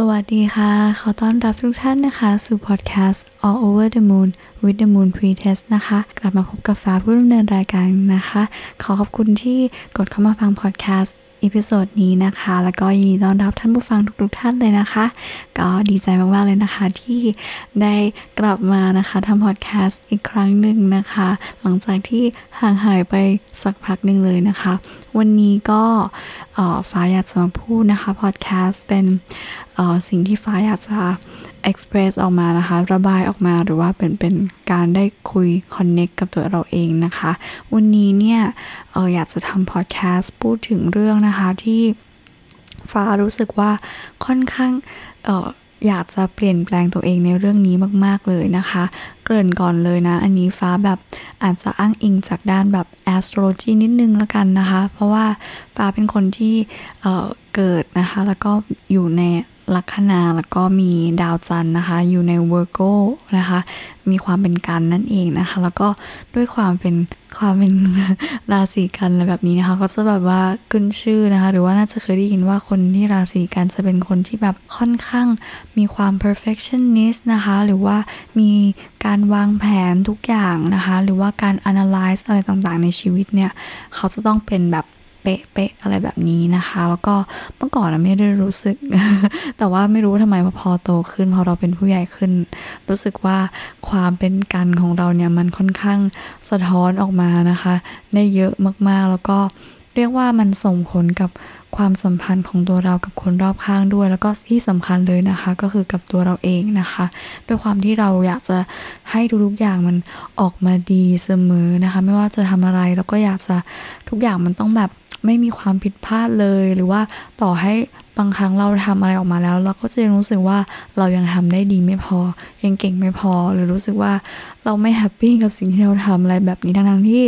สวัสดีค่ะ ขอต้อนรับทุกท่านนะคะ สู่พอดแคสต์ All Over the Moon with the Moon Priestess นะคะ กลับมาพบกับฟ้าผู้ดำเนินรายการนะคะ ขอขอบคุณที่กดเข้ามาฟังพอดแคสต์ episode นี้นะคะ แล้วก็ยินดีต้อนรับท่านผู้ฟังทุกๆท่านเลยนะคะ ก็ดีใจมากๆเลยนะคะที่ได้กลับมานะคะทำพอดแคสต์อีกครั้งหนึ่งนะคะ หลังจากที่ห่างหายไปสักพักหนึ่งเลยนะคะ วันนี้ก็ฟ้าอยากจะมาพูดนะคะพอดแคสต์เป็นสิ่งที่ฟ้าอยากจะ express ออกมานะคะ ระบายออกมาหรือว่าเป็นเป็นการได้คุย connect กับตัวเราเองนะคะ วันนี้เนี่ยอออยากจะทำพอดแคสต์พูดถึงเรื่องนะคะที่ฟ้ารู้สึกว่าค่อนข้างออ อยากจะเปลี่ยนแปลงตัวเองในเรื่องนี้มากๆเลยนะคะ เกริ่นก่อนเลยนะ อันนี้ฟ้าแบบอาจจะอ้างอิงจากด้านแบบ astrology นิดนึงละกันนะคะ เพราะว่าฟ้าเป็นคนที่เเกิดนะคะ แล้วก็อยู่ใน ลัคนาแล้วก็มีดาวจันทร์นะคะ อยู่ใน Virgo นะคะ มีความเป็นกันนั่นเองนะคะ แล้วก็ด้วยความเป็นความเป็นราศีกันอะไรแบบนี้นะคะ ก็จะแบบว่าขึ้นชื่อนะคะ หรือว่าน่าจะเคยได้ยินว่าคนที่ราศีกันจะเป็นคนที่แบบค่อนข้างมีความ perfectionist นะคะ หรือว่ามีการวางแผนทุกอย่างนะคะ หรือว่าการ analyze อะไรต่างๆ ในชีวิตเนี่ย เขาจะต้องเป็นแบบ เป๊ะๆอะไรแบบนี้นะคะ แล้วก็เมื่อก่อนไม่ได้รู้สึก แต่ว่าไม่รู้ทำไมพอโตขึ้นพอเราเป็นผู้ใหญ่ขึ้น รู้สึกว่าความเป็นกันของเราเนี่ยมันค่อนข้างสะท้อนออกมานะคะได้เยอะมากๆแล้วก็เรียกว่ามันส่งผลกับความสัมพันธ์ของตัวเรากับคนรอบข้างด้วย แล้วก็ที่สำคัญเลยนะคะ ก็คือกับตัวเราเองนะคะ ด้วยความที่เราอยากจะให้ทุกๆอย่างมันออกมาดีเสมอนะคะ ไม่ว่าจะทำอะไรเราก็อยากจะทุกอย่างมันต้องแบบ ไม่มีความผิดพลาดเลย หรือว่าต่อให้บางครั้งเราทำอะไรออกมาแล้ว เราก็จะยังรู้สึกว่าเรายังทำได้ดีไม่พอ ยังเก่งไม่พอ หรือรู้สึกว่าเราไม่ happy กับสิ่งที่เราทำอะไรแบบนี้ทั้งที่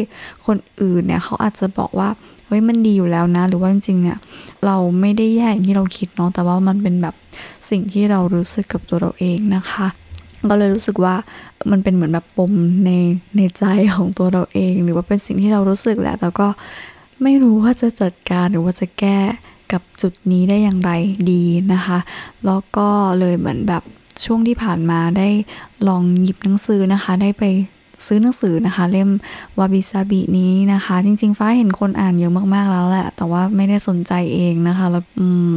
คนอื่นเนี่ยเขาอาจจะบอกว่าเฮ้ยมันดีอยู่แล้วนะ หรือว่าจริงๆเนี่ยเราไม่ได้แย่อย่างที่เราคิดเนาะแต่ว่ามันเป็นแบบสิ่งที่เรารู้สึกกับตัวเราเองนะคะก็เลยรู้สึกว่ามันเป็นเหมือนแบบปมในในใจของตัวเราเอง หรือว่าเป็นสิ่งที่เรารู้สึกแหละแต่ก็ ไม่รู้ว่าจะจัดการหรือว่าจะแก้กับจุดนี้ได้อย่างไรดีนะคะ แล้วก็เลยเหมือนแบบช่วงที่ผ่านมาได้ลองหยิบหนังสือนะคะ ได้ไปซื้อหนังสือนะคะ เล่มวาบิซาบินี้นะคะ จริง ๆ ฟ้าเห็นคนอ่านเยอะมากๆแล้วแหละ แต่ว่าไม่ได้สนใจเองนะคะ แล้ว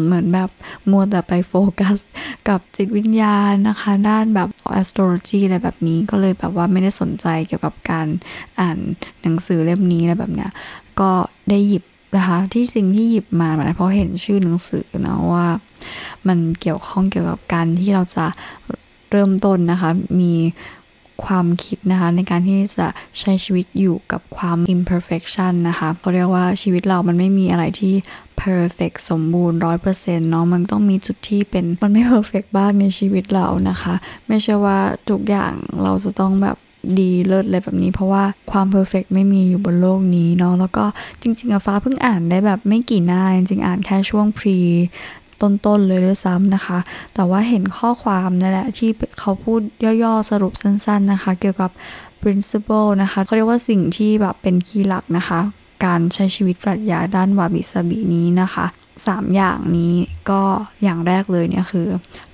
เหมือนแบบมัวแต่ไปโฟกัส กับจิตวิญญาณนะคะ ด้านแบบ astrology อะไรแบบนี้ก็เลยแบบว่าไม่ได้สนใจเกี่ยวกับการอ่านหนังสือเล่มนี้อะไรแบบเนี้ย ก็ได้หยิบนะคะที่สิ่งที่หยิบมาเพราะเห็นชื่อหนังสือนะว่า มันเกี่ยวข้องเกี่ยวกับการที่เราจะเริ่มต้นนะคะ มีความคิดนะคะ ในการที่จะใช้ชีวิตอยู่กับความ imperfection นะคะเขาเรียกว่าชีวิตเรามันไม่มีอะไรที่ perfect สมบูรณ์ร้อยเปอร์เซ็นต์เนาะมันต้องมีจุดที่เป็นมันไม่ perfect บ้างในชีวิตเรานะคะ ไม่ใช่ว่าทุกอย่างเราจะต้องแบบ ดีเลิศเลยแบบนี้ เพราะว่าความ perfect ไม่มีอยู่บนโลกนี้เนาะแล้วก็จริงๆอะฟ้าเพิ่งอ่านได้แบบไม่กี่หน้าจริงๆอ่านแค่ช่วง pre ต้นๆเลยด้วยซ้ำนะคะ แต่ว่าเห็นข้อความนั่นแหละที่เขาพูดย่อๆสรุปสั้นๆนะคะ เกี่ยวกับ principle นะคะเขาเรียกว่าสิ่งที่แบบเป็น key หลักนะคะ การใช้ชีวิตปรัชญาด้านวาบิสบีนี้นะคะ สามอย่างนี้ก็อย่างแรกเลยเนี่ยคือ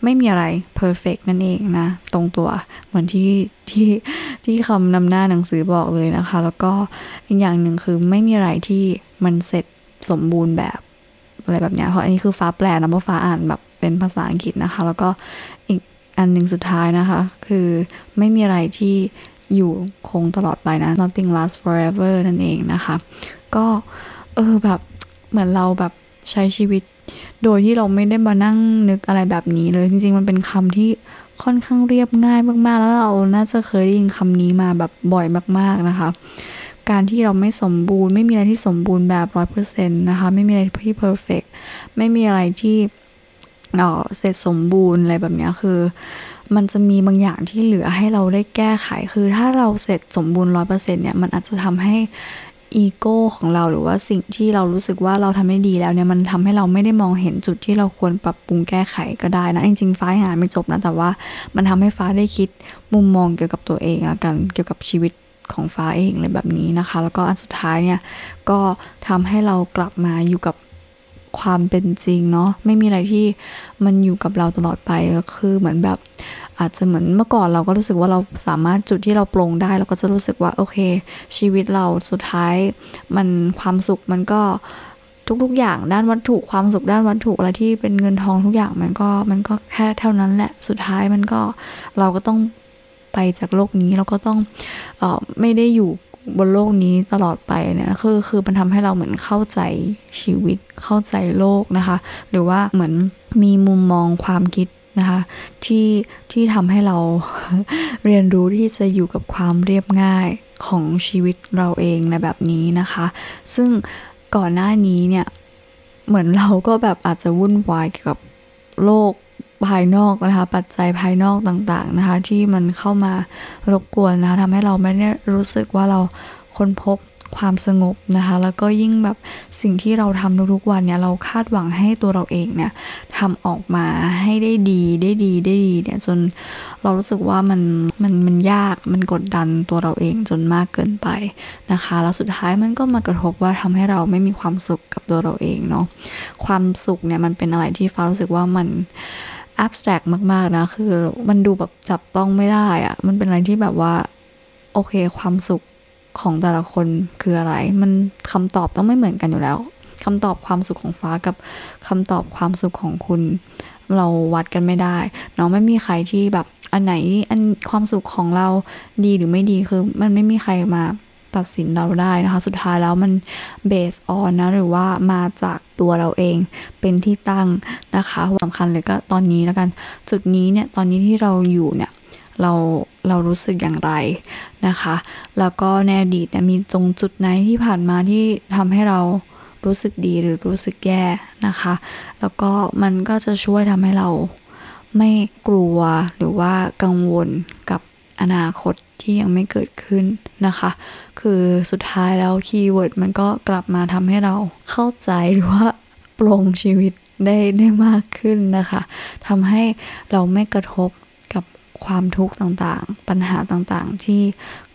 ไม่มีอะไร perfect นั่นเองนะ ตรงตัวเหมือนที่ที่ที่คำนำหน้าหนังสือบอกเลยนะคะ แล้วก็อีกอย่างหนึ่งคือไม่มีอะไรที่มันเสร็จสมบูรณ์แบบอะไรแบบเนี้ยเพราะอันนี้คือฟ้าแปลนะเพราะฟ้าอ่านแบบเป็นภาษาอังกฤษนะคะ แล้วก็อีกอันหนึ่งสุดท้ายนะคะ คือไม่มีอะไรที่อยู่คงตลอดไปนะ nothing lasts forever นั่นเองนะคะ ก็เออแบบเหมือนเราแบบ ใช้ชีวิต โดยที่เราไม่ได้มานั่งนึกอะไรแบบนี้เลย จริง ๆ มันเป็นคำที่ค่อนข้างเรียบง่ายมากๆ แล้วเราน่าจะเคยได้ยินคำนี้มาแบบบ่อยมาก ๆ นะคะ การที่เราไม่สมบูรณ์ ไม่มีอะไรที่สมบูรณ์แบบร้อยเปอร์เซ็นต์นะคะ ไม่มีอะไรที่เพอร์เฟกไม่มีอะไรที่เออเสร็จสมบูรณ์อะไรแบบนี้คือ มันจะมีบางอย่างที่เหลือให้เราได้แก้ไข คือถ้าเราเสร็จสมบูรณ์ร้อยเปอร์เซ็นต์เนี่ย มันอาจจะทำให้ อีโก้ของเราหรือว่าสิ่งที่เรารู้สึกว่าเราทำได้ดีแล้วเนี่ยมันทำให้เราไม่ได้มองเห็นจุดที่เราควรปรับปรุงแก้ไขก็ได้นะจริงๆฟ้าหาไม่จบนะแต่ว่ามันทำให้ฟ้าได้คิดมุมมองเกี่ยวกับตัวเองแล้วกันเกี่ยวกับชีวิตของฟ้าเองเลยแบบนี้นะคะ แล้วก็อันสุดท้ายเนี่ยก็ทำให้เรากลับมาอยู่กับความเป็นจริงเนาะไม่มีอะไรที่มันอยู่กับเราตลอดไปก็คือเหมือนแบบ อาจจะเหมือนเมื่อก่อนเราก็รู้สึกว่าเราสามารถจุดที่เราปลงได้ เราก็จะรู้สึกว่าโอเค ชีวิตเราสุดท้าย มันความสุขมันก็ทุกๆ อย่างด้านวัตถุความสุขด้านวัตถุอะไรที่เป็นเงินทองทุกอย่างมันก็มันก็แค่เท่านั้นแหละสุดท้ายมันก็เราก็ต้องไปจากโลกนี้เราก็ต้องเออไม่ได้อยู่บนโลกนี้ตลอดไปเนี่ยคือคือมันทำให้เราเหมือนเข้าใจชีวิตเข้าใจโลกนะคะ หรือว่าเหมือนมีมุมมองความคิด นะคะที่ที่ทำให้เราเรียนรู้ที่จะอยู่กับความเรียบง่ายของชีวิตเราเองในแบบนี้นะคะ ซึ่งก่อนหน้านี้เนี่ยเหมือนเราก็แบบอาจจะวุ่นวายเกี่ยวกับโลกภายนอกนะคะ ปัจจัยภายนอกต่างๆนะคะ ที่มันเข้ามารบกวนนะคะทำให้เราไม่ได้รู้สึกว่าเราค้นพบ ความสงบนะคะ แล้วก็ยิ่งแบบสิ่งที่เราทำทุกๆวันเนี่ยเราคาดหวังให้ตัวเราเองเนี่ยทำออกมาให้ได้ดีได้ดีได้ดีเนี่ยจนเรารู้สึกว่ามันมันมันยากมันกดดันตัวเราเองจนมากเกินไปนะคะ แล้วสุดท้ายมันก็มากระทบว่าทำให้เราไม่มีความสุขกับตัวเราเองเนาะความสุขเนี่ยมันเป็นอะไรที่ฟ้ารู้สึกว่ามัน abstract มากๆนะคือมันดูแบบจับต้องไม่ได้อะมันเป็นอะไรที่แบบว่าโอเคความสุข ของแต่ละคนคืออะไร มันคำตอบต้องไม่เหมือนกันอยู่แล้วคำตอบความสุขของฟ้ากับคำตอบความสุขของคุณ เราวัดกันไม่ได้เนาะไม่มีใครที่แบบอันไหนอันความสุขของเราดีหรือไม่ดีคือมันไม่มีใครมาตัดสินเราได้นะคะ สุดท้ายแล้วมันเบสออนนะ หรือว่ามาจากตัวเราเองเป็นที่ตั้งนะคะสำคัญเลยก็ตอนนี้แล้วกัน จุดนี้เนี่ย ตอนนี้ที่เราอยู่เนี่ย เรา เรารู้สึกอย่างไรนะคะ แล้วก็ในอดีตมีตรงจุดไหนที่ผ่านมาที่ทำให้เรารู้สึกดีหรือรู้สึกแย่นะคะ แล้วก็มันก็จะช่วยทำให้เราไม่กลัวหรือว่ากังวลกับอนาคตที่ยังไม่เกิดขึ้นนะคะ คือสุดท้ายแล้วคีย์เวิร์ดมันก็กลับมาทำให้เราเข้าใจหรือว่าปลงชีวิตได้ได้มากขึ้นนะคะทำให้เราไม่กระทบ ความทุกข์ต่างๆ ปัญหาต่างๆ ที่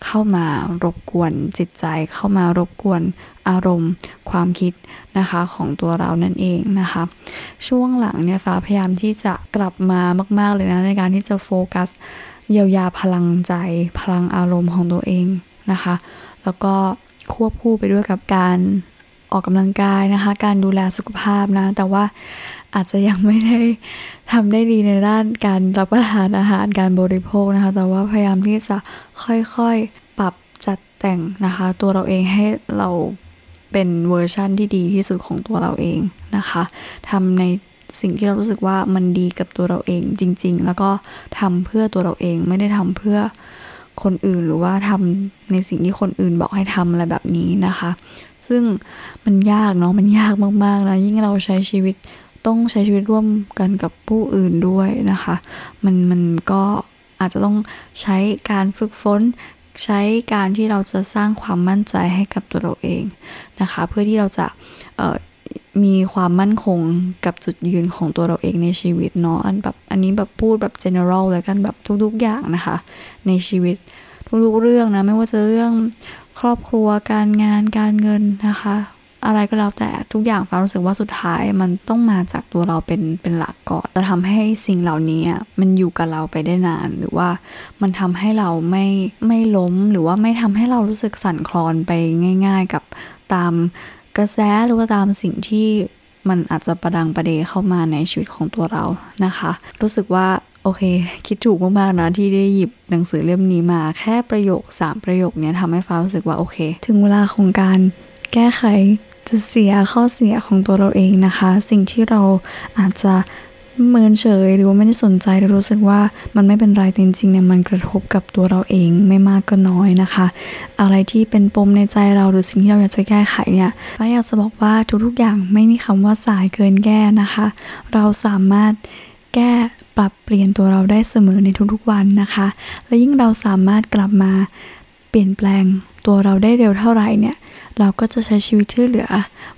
เข้ามารบกวนจิตใจ เข้ามารบกวนอารมณ์ ความคิดนะคะของตัวเรานั่นเองนะคะ ช่วงหลังเนี่ยฟ้าพยายามที่จะกลับมามาก ๆ เลยนะในการที่จะโฟกัสเยียวยาพลังใจ พลังอารมณ์ของตัวเองนะคะ แล้วก็ควบคู่ไปด้วยกับการออกกำลังกายนะคะ การดูแลสุขภาพนะ แต่ว่า อาจจะยังไม่ได้ทำได้ดีในด้านการรับประทานอาหารการบริโภคนะคะ แต่ว่าพยายามที่จะค่อยๆปรับจัดแต่งนะคะ ตัวเราเองให้เราเป็นเวอร์ชั่นที่ดีที่สุดของตัวเราเองนะคะทำในสิ่งที่เรารู้สึกว่ามันดีกับตัวเราเองจริง ๆ แล้วก็ทำเพื่อตัวเราเองไม่ได้ทำเพื่อคนอื่นหรือว่าทำในสิ่งที่คนอื่นบอกให้ทำอะไรแบบนี้นะคะ ซึ่งมันยากเนาะมันยากมากๆนะยิ่งเราใช้ชีวิต ต้องใช้ชีวิตร่วมกันกับผู้อื่นด้วยนะคะ มันมันก็อาจจะต้องใช้การฝึกฝนใช้การที่เราจะสร้างความมั่นใจให้กับตัวเราเองนะคะ เพื่อที่เราจะมีความมั่นคงกับจุดยืนของตัวเราเองในชีวิตเนาะอันแบบอันนี้แบบพูดแบบ general เลยกันแบบทุกๆอย่างนะคะ ในชีวิตทุกๆเรื่องนะ ไม่ว่าจะเรื่องครอบครัวการงานการเงินนะคะ อะไรก็แล้วแต่ทุกอย่างฟ้ารู้สึกว่าสุดท้ายมันต้องมาจากตัวเราเป็นเป็นหลักก่อนจะทำให้สิ่งเหล่านี้มันอยู่กับเราไปได้นาน หรือว่ามันทำให้เราไม่ไม่ล้มหรือว่าไม่ทำให้เรารู้สึกสั่นคลอนไปง่าย ๆ กับตามกระแสหรือว่าตามสิ่งที่มันอาจจะประดังประเดเข้ามาในชีวิตของตัวเรานะคะ รู้สึกว่าโอเค คิดถูกมากๆนะที่ได้หยิบหนังสือเล่มนี้มาแค่ประโยค 3 ประโยคนี้ทำให้ฟ้ารู้สึกว่าโอเค ถึงเวลาของการแก้ไข จะเสียข้อเสียของตัวเราเองนะคะ สิ่งที่เราอาจจะเมินเฉยหรือว่าไม่ได้สนใจหรือรู้สึกว่ามันไม่เป็นไรจริงๆเนี่ยมันกระทบกับตัวเราเองไม่มากก็น้อยนะคะ อะไรที่เป็นปมในใจเราหรือสิ่งที่เราอยากจะแก้ไขเนี่ยก็อยากจะบอกว่าทุกๆอย่างไม่มีคำว่าสายเกินแก้นะคะ เราสามารถแก้ปรับเปลี่ยนตัวเราได้เสมอในทุกๆวันนะคะ และยิ่งเราสามารถกลับมาเปลี่ยนแปลง ตัวเราได้เร็วเท่าไหร่เนี่ย เราก็จะใช้ชีวิตที่เหลือ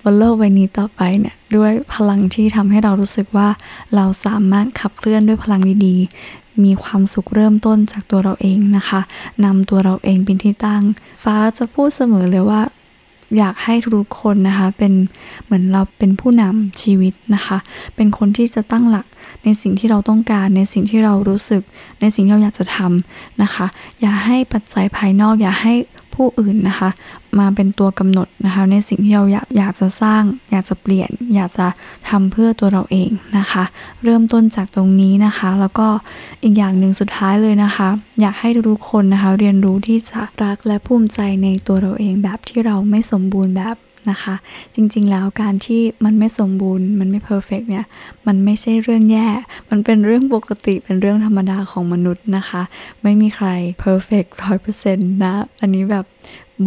บนโลกใบนี้ต่อไปเนี่ยด้วยพลังที่ทำให้เรารู้สึกว่าเราสามารถขับเคลื่อนด้วยพลังดีๆ มีความสุขเริ่มต้นจากตัวเราเองนะคะนำตัวเราเองเป็นที่ตั้ง ฟ้าจะพูดเสมอเลยว่าอยากให้ทุกคนนะคะเป็นเหมือนเราเป็นผู้นำชีวิตนะคะ เป็นคนที่จะตั้งหลักในสิ่งที่เราต้องการ ในสิ่งที่เรารู้สึก ในสิ่งที่เราอยากจะทำนะคะ อย่าให้ปัจจัยภายนอก อย่าให้ ผู้อื่นนะคะ มาเป็นตัวกำหนดนะคะ ในสิ่งที่เราอยากอยากจะสร้าง อยากจะเปลี่ยน อยากจะทำเพื่อตัวเราเองนะคะ เริ่มต้นจากตรงนี้นะคะ แล้วก็อีกอย่างหนึ่งสุดท้ายเลยนะคะ อยากให้ทุกคนนะคะ เรียนรู้ที่จะรักและภูมิใจในตัวเราเองแบบที่เราไม่สมบูรณ์แบบ นะคะ จริงๆแล้วการที่มันไม่สมบูรณ์ มันไม่ perfect เนี่ย มันไม่ใช่เรื่องแย่ มันเป็นเรื่องปกติ เป็นเรื่องธรรมดาของมนุษย์นะคะ ไม่มีใคร perfect ร้อยเปอร์เซ็นต์นะ อันนี้แบบ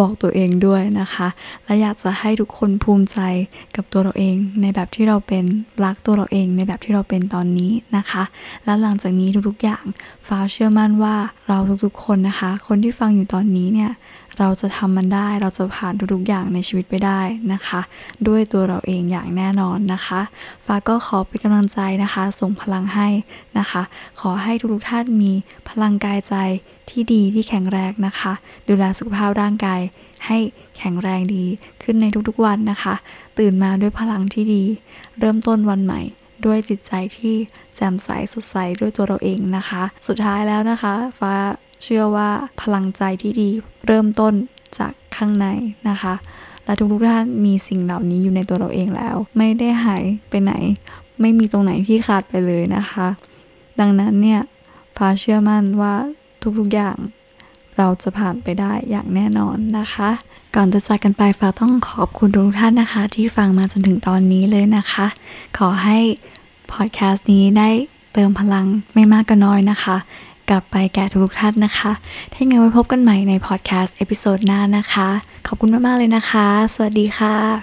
บอกตัวเองด้วยนะคะ และอยากจะให้ทุกคนภูมิใจกับตัวเราเอง ในแบบที่เราเป็นรักตัวเราเอง ในแบบที่เราเป็นตอนนี้นะคะ และหลังจากนี้ทุกๆอย่างฟ้าเชื่อมั่นว่าเราทุกๆคนนะคะ คนที่ฟังอยู่ตอนนี้เนี่ย เราจะทำมันได้เราจะผ่านทุกๆอย่างในชีวิตไปได้นะคะ ด้วยตัวเราเองอย่างแน่นอนนะคะฟ้าก็ขอเป็นกำลังใจนะคะ ส่งพลังให้นะคะ ขอให้ทุกๆท่านมีพลังกายใจที่ดีที่แข็งแรงนะคะ ดูแลสุขภาพร่างกายให้แข็งแรงดีขึ้นในทุกๆวันนะคะ ตื่นมาด้วยพลังที่ดี เริ่มต้นวันใหม่ด้วยจิตใจที่แจ่มใสสดใสด้วยตัวเราเองนะคะ สุดท้ายแล้วนะคะ ฟ้า เชื่อว่าพลังใจที่ดีเริ่มต้นจากข้างในนะคะ และทุกๆท่านมีสิ่งเหล่านี้อยู่ในตัวเราเองแล้ว ไม่ได้หายไปไหน ไม่มีตรงไหนที่ขาดไปเลยนะคะ ดังนั้นเนี่ยฟ้าเชื่อมั่นว่าทุกๆอย่างเราจะผ่านไปได้อย่างแน่นอนนะคะ ก่อนจะจากกันไปฟ้าต้องขอบคุณทุกท่านนะคะ ที่ฟังมาจนถึงตอนนี้เลยนะคะ ขอให้พอดแคสต์นี้ได้เติมพลังไม่มากก็น้อยนะคะ กลับไปแก่ทุกท่านนะคะ ถ้าอย่างไรไว้พบกันใหม่ในพอดแคสต์ episode หน้านะคะ ขอบคุณมาก ๆ เลยนะคะ สวัสดีค่ะ